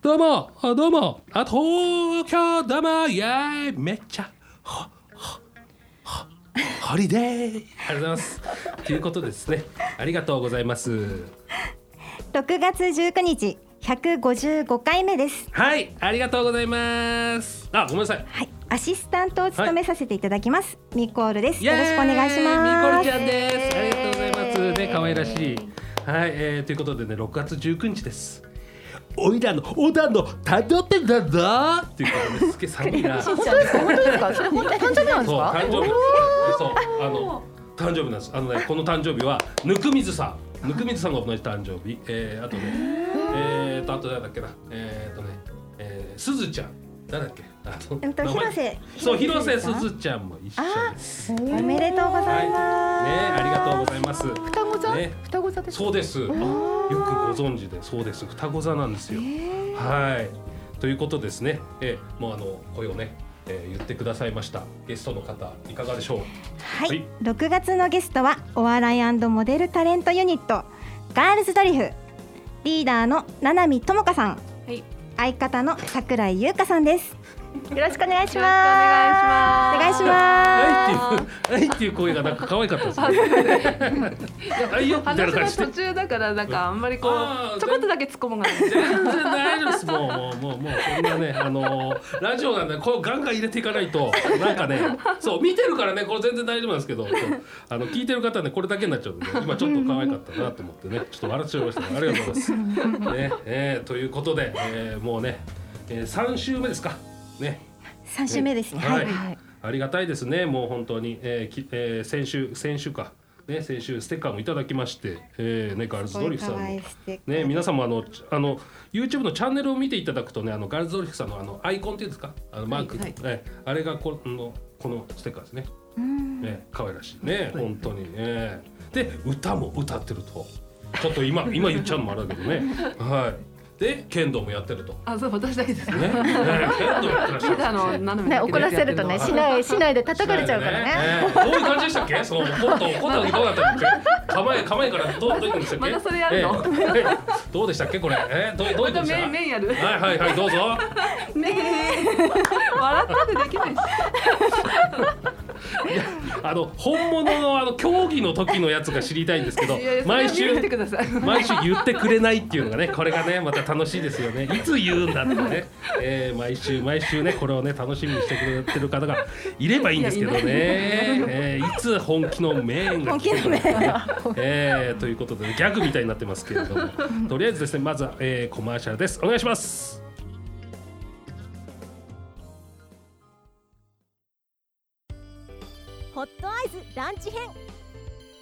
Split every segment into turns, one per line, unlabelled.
どうもあどうも。あ東京どうもイエーイ。めっちゃ。ホリデー。ありがとうございます。ということですね。ありがとうございます。
6月19日155回目です。
はいありがとうございます。あごめんなさい。
はいアシスタントを務めさせていただきます、ミコールです。よろしくお願いします。
ミコルちゃんです。ありがとうございます。ね可愛らしい。はい、えー、ということでね6月19日ですおいらのおだの誕生日だぞ！っていうことです。げえ寒いな。
本当ですか？それ本当に誕生日なんです
そう
か
誕生日。そうあの誕生日なんです。あのねこの誕生日はぬくみずさん。ぬくみずさんが同じ誕生日。えー、あとねえーとあと誰だっけな？えーとねえー、すずちゃん誰だっけ？あと
うんと広瀬
そう広瀬すずちゃんも一緒です。
おめでとうござい。ます、
ねありがとうございます。
双子座、
ね。
双子座ですか？
そうです。あよくご存知でそうです。双子座なんですよ。はい。ということですね。えーもうあの声をね、えー、言ってくださいました。ゲストの方いかがでしょう？
はい、
はい。
6月のゲストはお笑いモデルタレントユニットガールズドリフ。リーダーの七海智香さん、
はい
相方の桜井優香さんです。よろしくお願いしますお願いします
はいっていう、はいっていう声がなんか可愛かったですね。はいよみたいな
話の途。中だからなんかあんまりこうちょこっとだけ突っ込むが
全然大丈夫です。もうもうもうもうそんなねあのーラジオなんでこうガンガン入れていかないとなんかねそう見てるからねこれ全然大丈夫なんですけどあの聞いてる方はねこれだけになっちゃうんで、ね、今ちょっと可愛かったなと思ってねちょっと笑っちゃいましたねありがとうございます。ねえー、ということで、えー、もうね、えー、3週目ですかね。
三週目ですね。
は
はい。い、
はい。
ありがたいですね、もう本当に、えーきえー先週、先週か、ね、先週ステッカーもいただきまして、えーね、ガールズドリフさんの。ね、皆さんもあのちあの YouTube のチャンネルを見ていただくとねあのガールズドリフさんのあのアイコンっていうんですか？あのマーク、
はい。
えあれがこのこのステッカーですね。
うん。
ね可愛らしいね。本当にね。で歌も歌ってると。ちょっと今今言っちゃうのもあれだけどね。はい。で剣道もやってると。
あそう私だけです
ねね剣道やってらっしゃる
の斜め
ね怒らせるとねしないしないで叩かれちゃうからね。
えどういう感じでしたっけ？そのコントコントの時どうだったんですか？構え構えからどうどういくんでしたっけ？
またそれやるの？
どうでしたっけ？これ？えどうどういくん
また？
でした？
面面やる
はいはいはいどうぞ。
ねえ笑ったってできないし
あの本物のあの競技の時のやつが知りたいんですけど毎週毎週言ってくれないっていうのがねこれがねまた楽しいですよね。いつ言うんだってね。えー毎週毎週ねこれをね楽しみにしてくれてる方がいればいいんですけどね。えーいつ本気の面が
本気の面
えーということで、ギャグみたいになってますけれども。とりあえずですねまずは、えーコマーシャルです。お願いします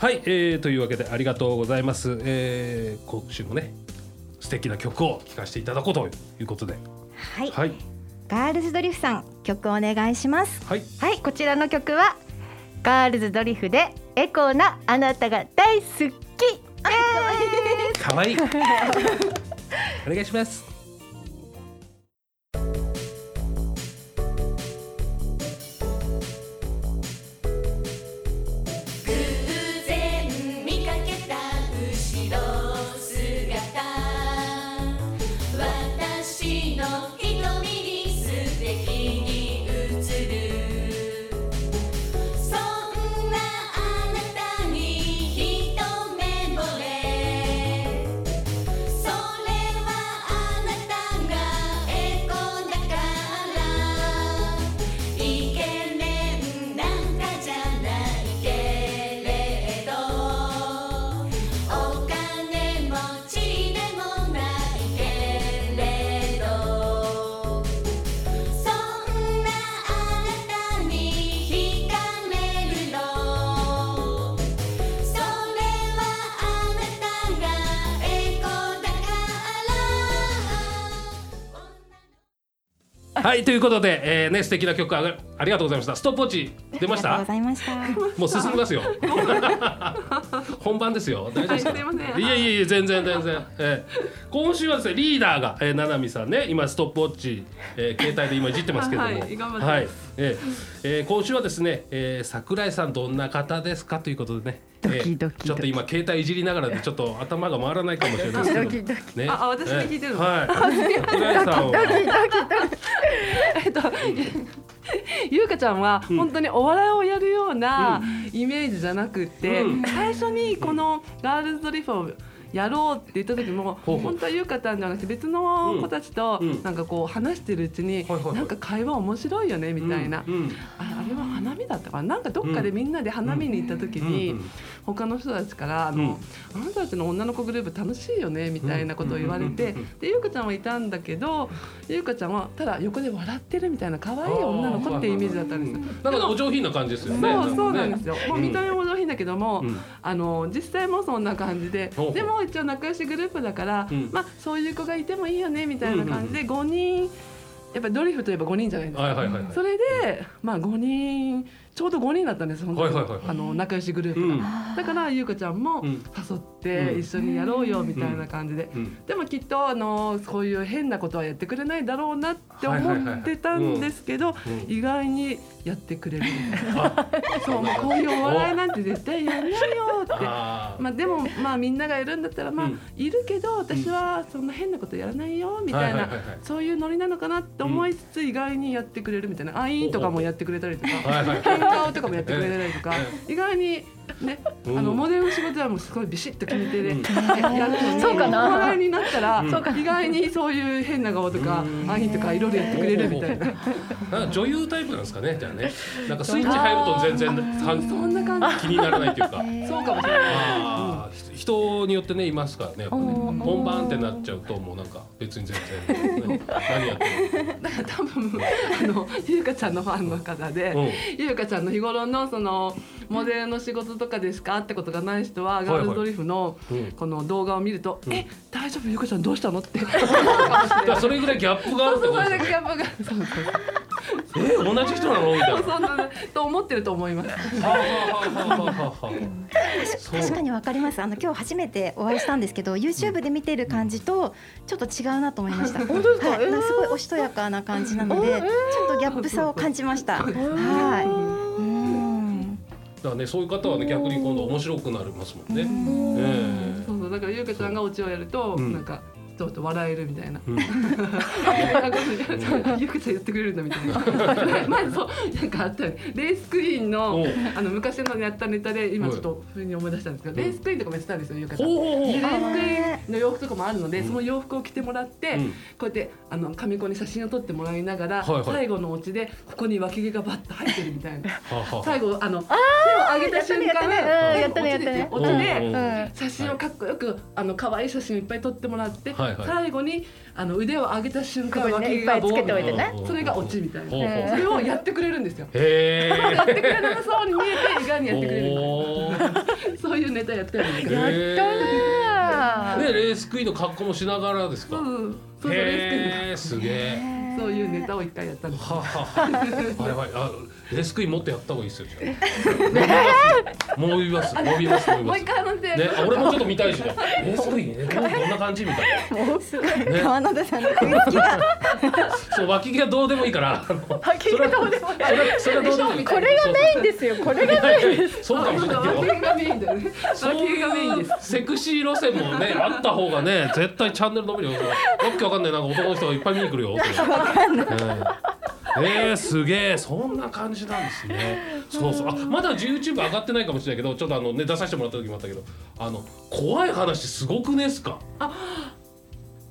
はい、えーというわけでありがとうございます、えー今週もね素敵な曲を聴かせていただこうということで。
はい、
はい。
ガールズドリフさん曲お願いします。
はい。
はいこちらの曲はガールズドリフでエコーなあなたが大好き。
かわいい。お願いします
は
いということで、えー、ね素敵な曲あがありがとうございました。ストップウォッチ出ました？
ありがとうございました。
もう進みますよ。本番ですよ。大丈夫ですか、
はい
やいやいや全然全然、えー、今週はですねリーダーが、えー、ななみさんね今ストップウォッチ、えー、携帯で今いじってますけども。
はい
はいえーえー、今週はですね、えー、桜井さんどんな方ですか？ということでね。
ドキドキ。
えーちょっと今携帯いじりながらでちょっと頭が回らないかもしれないですけど。
ドキドキ。
ね。
ああ私に聞いてるの？
はい。桜井さんは
えっとゆうかちゃんは本当にお笑いをやるようなイメージじゃなくって、
うん。
最初にこのガールズドリフをやろうって言った時も、本当はゆうかちゃんじゃなくて別の子たちと
うん。
なんかこう話してるうちに、なんか会話面白いよねみたいな、ああれは花見だったかな。なんかどっかでみんなで花見に行った時に、他の人たちからあの、
うん。
あなたたちの女の子グループ楽しいよねみたいなことを言われて、でゆうかちゃんはいたんだけどゆうかちゃんはただ横で笑ってるみたいな可愛い女の子っていうイメージだったんですよ。
なんかお上品な感じですよね。
そうそうなんです
よ。
よ。もう見た目もだけども、
うん。
あの実際もそんな感じででも一応仲良しグループだから、
うん。
まあそういう子がいてもいいよねみたいな感じで5人やっぱりドリフといえば5人じゃないですか。
はいはいはいはい。
それでまあ5人ちょうど5人だったんです本当に、
はいはいはい。
あの仲良しグループが、
うん。
だからゆうかちゃんも
うん。
誘って一緒にやろうよみたいな感じで、
うん。
でもきっとあのそういう変なことはやってくれないだろうなって思ってたんですけど
うん。
意外にやってくれるみたいな。
あ。
そうもうこういうお笑いなんて絶対やんないよって。まあでもまあみんながいるんだったらまあ
うん。
いるけど私はそんな変なことやらないよみたいなそういうノリなのかなって思いつつ意外にやってくれるみたいな。アイーンとかもやってくれたりとか顔とかもやってくれたりとか
え
意外にね
うん。
あのモデルの仕事はもうすごいビシッと決めてで
うん。
やるのに
そうかな。
お笑いになったら
うん。
意外にそういう変な顔とか
うん。
アイーンとかいろいろやってくれるみたいな。
なんか女優タイプなんですかねじゃあね。なんかスイッチ入ると全然
そんな感
気にならないというか。
じそうかもしれない。
人によってねいますからねやっぱね。本番ってなっちゃうともうなんか別に全然、ね、何やってる
だから多分あのゆうかちゃんのファンの方で、
うん。
ゆうかちゃんの日頃のそのモデルの仕事とかでしか？会ったことがない人は、
い
ガールズドリフの
うん。
この動画を見ると「
うん
え大丈夫？ゆうかちゃんどうしたの?」って。
それぐらいギャップがあるって
そうそ
ことですよ
れだけギャップが。そうそう
え同じ人なの？みたいな。
そんなと思ってると思います。
確かにわかります。あの今日初めてお会いしたんですけど、YouTube で見てる感じとちょっと違うなと思いました。本当ですか？はい、すごいおしとやかな感じなので、ちょっとギャップさを感じました。はい。うん。
だからねそういう方はね逆に今度面白くなりますもんね。え
そうそうだからゆうかちゃんがオチをやると、
うん
なんかちょっと笑えるみたいな。
うん。
なんかゆうかちゃん言ってくれるんだみたいな。前そうなんかあったよね。レースクイーンのあの昔のやったネタで今ちょっとふうに思い出したんですけど、
うん。
レースクイーンとかもやってたんですよゆうかちゃん。レースクイーンの洋服とかもあるので、
うん。
その洋服を着てもらって、
うん。
こうやってあの紙コに写真を撮ってもらいながら、
はいはい。
最後のオチでここに脇毛がバッと入ってるみたいな。最後あの手を上げた瞬間
やったねやったね。
オチで写真をかっこよくあの可愛い写真をいっぱい撮ってもらって、
はいはい。
最後にあの腕を上げた瞬間
ここにね
脇毛がボー
いっぱいつけておいてね。
うん
それがオチみたいな。それをやってくれるんですよ。
へ
やってくれなさそうに見えて意外にやってくれる そういうネタやったよね
へー。
やったね
ねレースクイーンの格好もしながらですか？
そう。そうそうレー。
へえすげえ。
スクイーンそういうネタを一回やったんです
はあやばいあ レースクイもっとやった方がいいですよ。じゃあもう言いますもう言いますもうね、あ俺もちょっと見たいしね。レースクイね、どんな感じみたいな。
すごい。川野田さんの食いつきが。
そう脇毛はどうでもいいから。
脇毛どうでもいい。
それそれはどうでもいい。
これがメインですよ。これが
いやいやそうかもしれない。けど。
脇毛がメインだよね脇毛がメインです。
セクシー路線もねあった方がね絶対チャンネル伸びるよ。わけわかんない。なんか男の人がいっぱい見に来るよ。それえー、すげえ。そんな感じなんですね。そうそう。あまだ YouTube 上がってないかもしれないけどちょっとあのね出させてもらった時もあったけどあの怖い話すごくねっすか？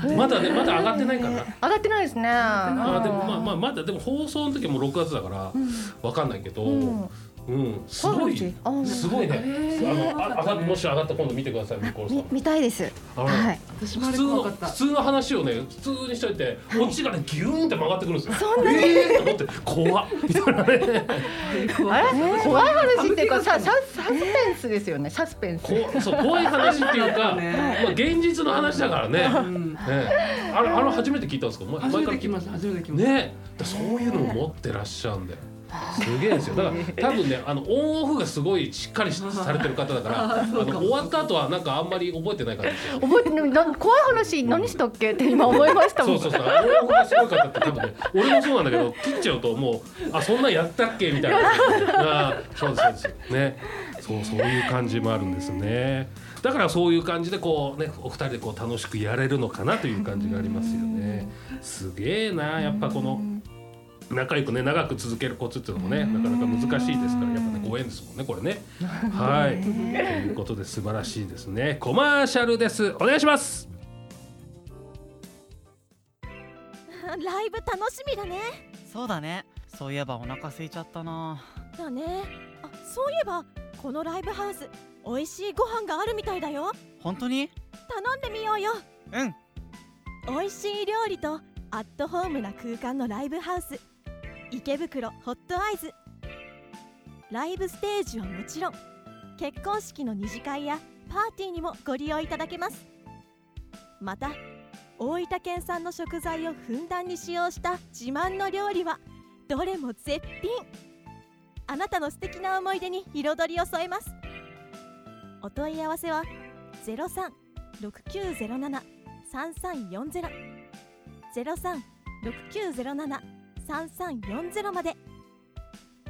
まだねまだ上がってないかな
上がってないですね。
あでもまあまあまだでも放送の時はもう6月だからわかんないけど、
うん
うん。すごい。すごいね。あのあ上がっもし上がったら今度見てくださいニコルさん。
み見たいです。はい。
普通の普通の話をね普通にしといてオチがねギューンって曲がってくるんですよ。ええーと思って怖っ。みたい。
怖い話っていうかさササスペンスですよねサスペンス。
こそう怖い話っていうか、
ね。
まあ現実の話だからね。
うん。
ね。あれあれ初めて聞いたんですか？前
初めて
前
来ました初めて来ました。
ね、だそういうのを持ってらっしゃるんだよ。すげえですよ。だから多分ねあのオンオフがすごいしっかりしされてる方だから、あの終わった後はなんかあんまり覚えてない感じですよ。
覚えてないな怖い話何したっけって今思いましたも
そうんそうそう。オンオフがすごい方って多分ね、俺もそうなんだけど切っちゃうともうあそんなんやったっけみたいな。あーそうですそうですね。そうそういう感じもあるんですね。だからそういう感じでこうねお二人でこう楽しくやれるのかなという感じがありますよね。すげえなやっぱこの仲良くね長く続けるコツっていうのもねなかなか難しいですからやっぱねご縁ですもんねこれね。はい。ということで素晴らしいですね。コマーシャルです。お願いします。
ライブ楽しみだね。
そうだね。そういえばお腹空いちゃったな。
だね。あそういえばこのライブハウス美味しいご飯があるみたいだよ。
本当に？
頼んでみようよ。
うん。
美味しい料理とアットホームな空間のライブハウス池袋ホットアイズ。ライブステージはもちろん結婚式の二次会やパーティーにもご利用いただけます。また大分県産の食材をふんだんに使用した自慢の料理はどれも絶品。あなたの素敵な思い出に彩りを添えます。お問い合わせは036907-3340 3340 036907-3340まで。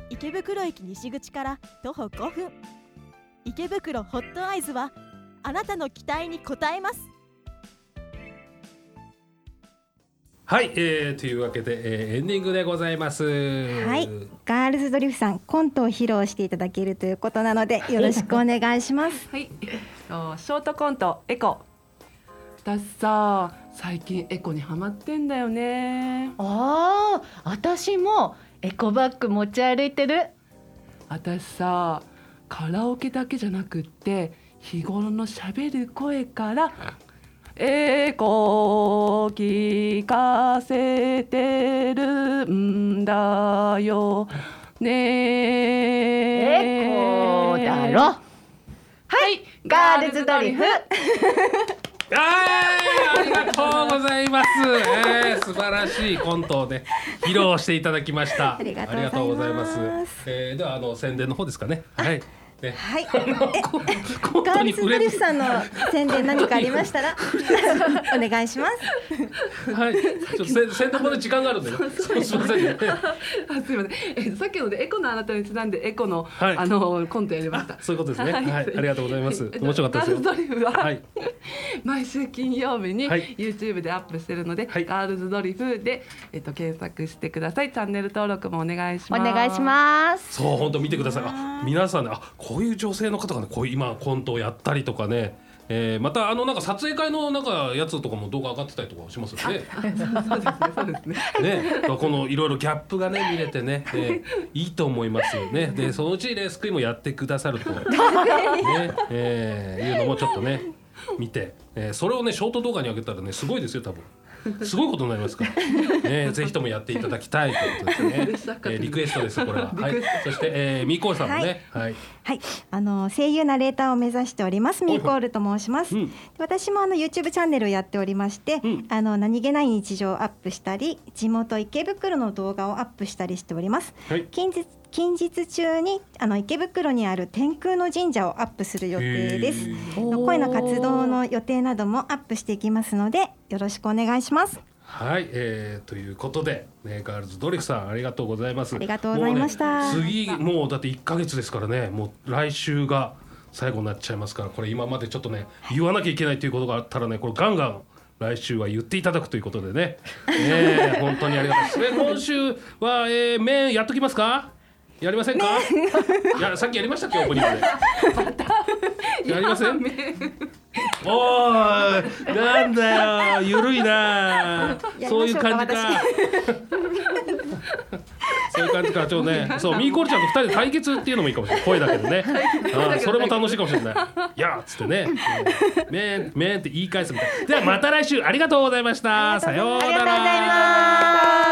池袋駅西口から徒歩5分。池袋ホットアイズはあなたの期待に応えます。
はい、えー、というわけで、えー、エンディングでございます。
はい。ガールズドリフさんコントを披露していただけるということなのでよろしくお願いします。
はい、とショートコントエコ私さ最近エコにハマってんだよね。
ああ私もエコバッグ持ち歩いてる。
私さカラオケだけじゃなくって日頃のしゃべる声からエコ聞かせてるんだよ。ね
エコだろ。
はい
ガールズドリフ
はい、ありがとうございます。えー、素晴らしいコントをね、披露していただきました。
ありがとうございます
ありがとうございますえー、では、あの宣伝の方ですかね。はい。ね、
はい。
コン
ガールズドリフさんの宣伝何かありましたら？お願いします。
はい、ちょっとせ宣伝まで時間があるんでね。そうす。みませんね。
あすみません、えさっきのでエコのあなたにちなんでエコの、
はい。
あのコントやりました。
あそういうことですね。
はい。
はい、ありがとうございます。面白かったですよ。
ガールズドリフは、
はい、
毎週金曜日に
はい。
YouTube でアップしてるので、
はい。
ガールズドリフで、えっと、検索してください。チャンネル登録もお願いし
お
ます。
願いします。
そう、本当見てください。あ、皆さんね、あ、こういう女性の方がね、こう今コントをやったりとかね。えー、またあのなんか撮影会のなんかやつとかも動画上がってたりとかしますよね。
そうですねそうですね
ね、このいろいろギャップがね見れてね、えーいいと思いますよね。でそのうちレースクイもやってくださると、ねえーいうのもちょっとね見て、えーそれをねショート動画に上げたらねすごいですよ多分。すごいことになりますから、ね、ぜひともやっていただきたいということですね。えーリクエストですこれは。はい。そして、えー、みーこーさんもね、はい。
はい、あの声優ナレーターを目指しておりますミーコールと申します。
うん
で私もあの YouTube チャンネルをやっておりまして、
うん
あの何気ない日常をアップしたり、地元池袋の動画をアップしたりしております。
はい。
近日近日中にあの池袋にある天空の神社をアップする予定です。
へ
声の活動の予定などもアップしていきますのでよろしくお願いします。
はい、えー、ということで、ね、ガールズドリフさんありがとうございます。
ありがとうございました
ね、次もうだって1ヶ月ですからね、もう来週が最後になっちゃいますから、これ今までちょっとね言わなきゃいけないということがあったらね、これガンガン来週は言っていただくということでね、えー、本当にありがたいです。え今週は、えー、麺やっときますか？やりませんか？い やさっきやりましたっけ？オープニングで。やりません？おーいなんだよ。ゆるいな。そういう感じか。そういう感じか。らちょっとね そうミーコールちゃんと二人で対決っていうのもいいかもしれない。声だけどね。あそれも楽しいかもしれない「いや」っつってね「めん。めん」って言い返すみたい。なではまた来週ありがとうございました。さようなら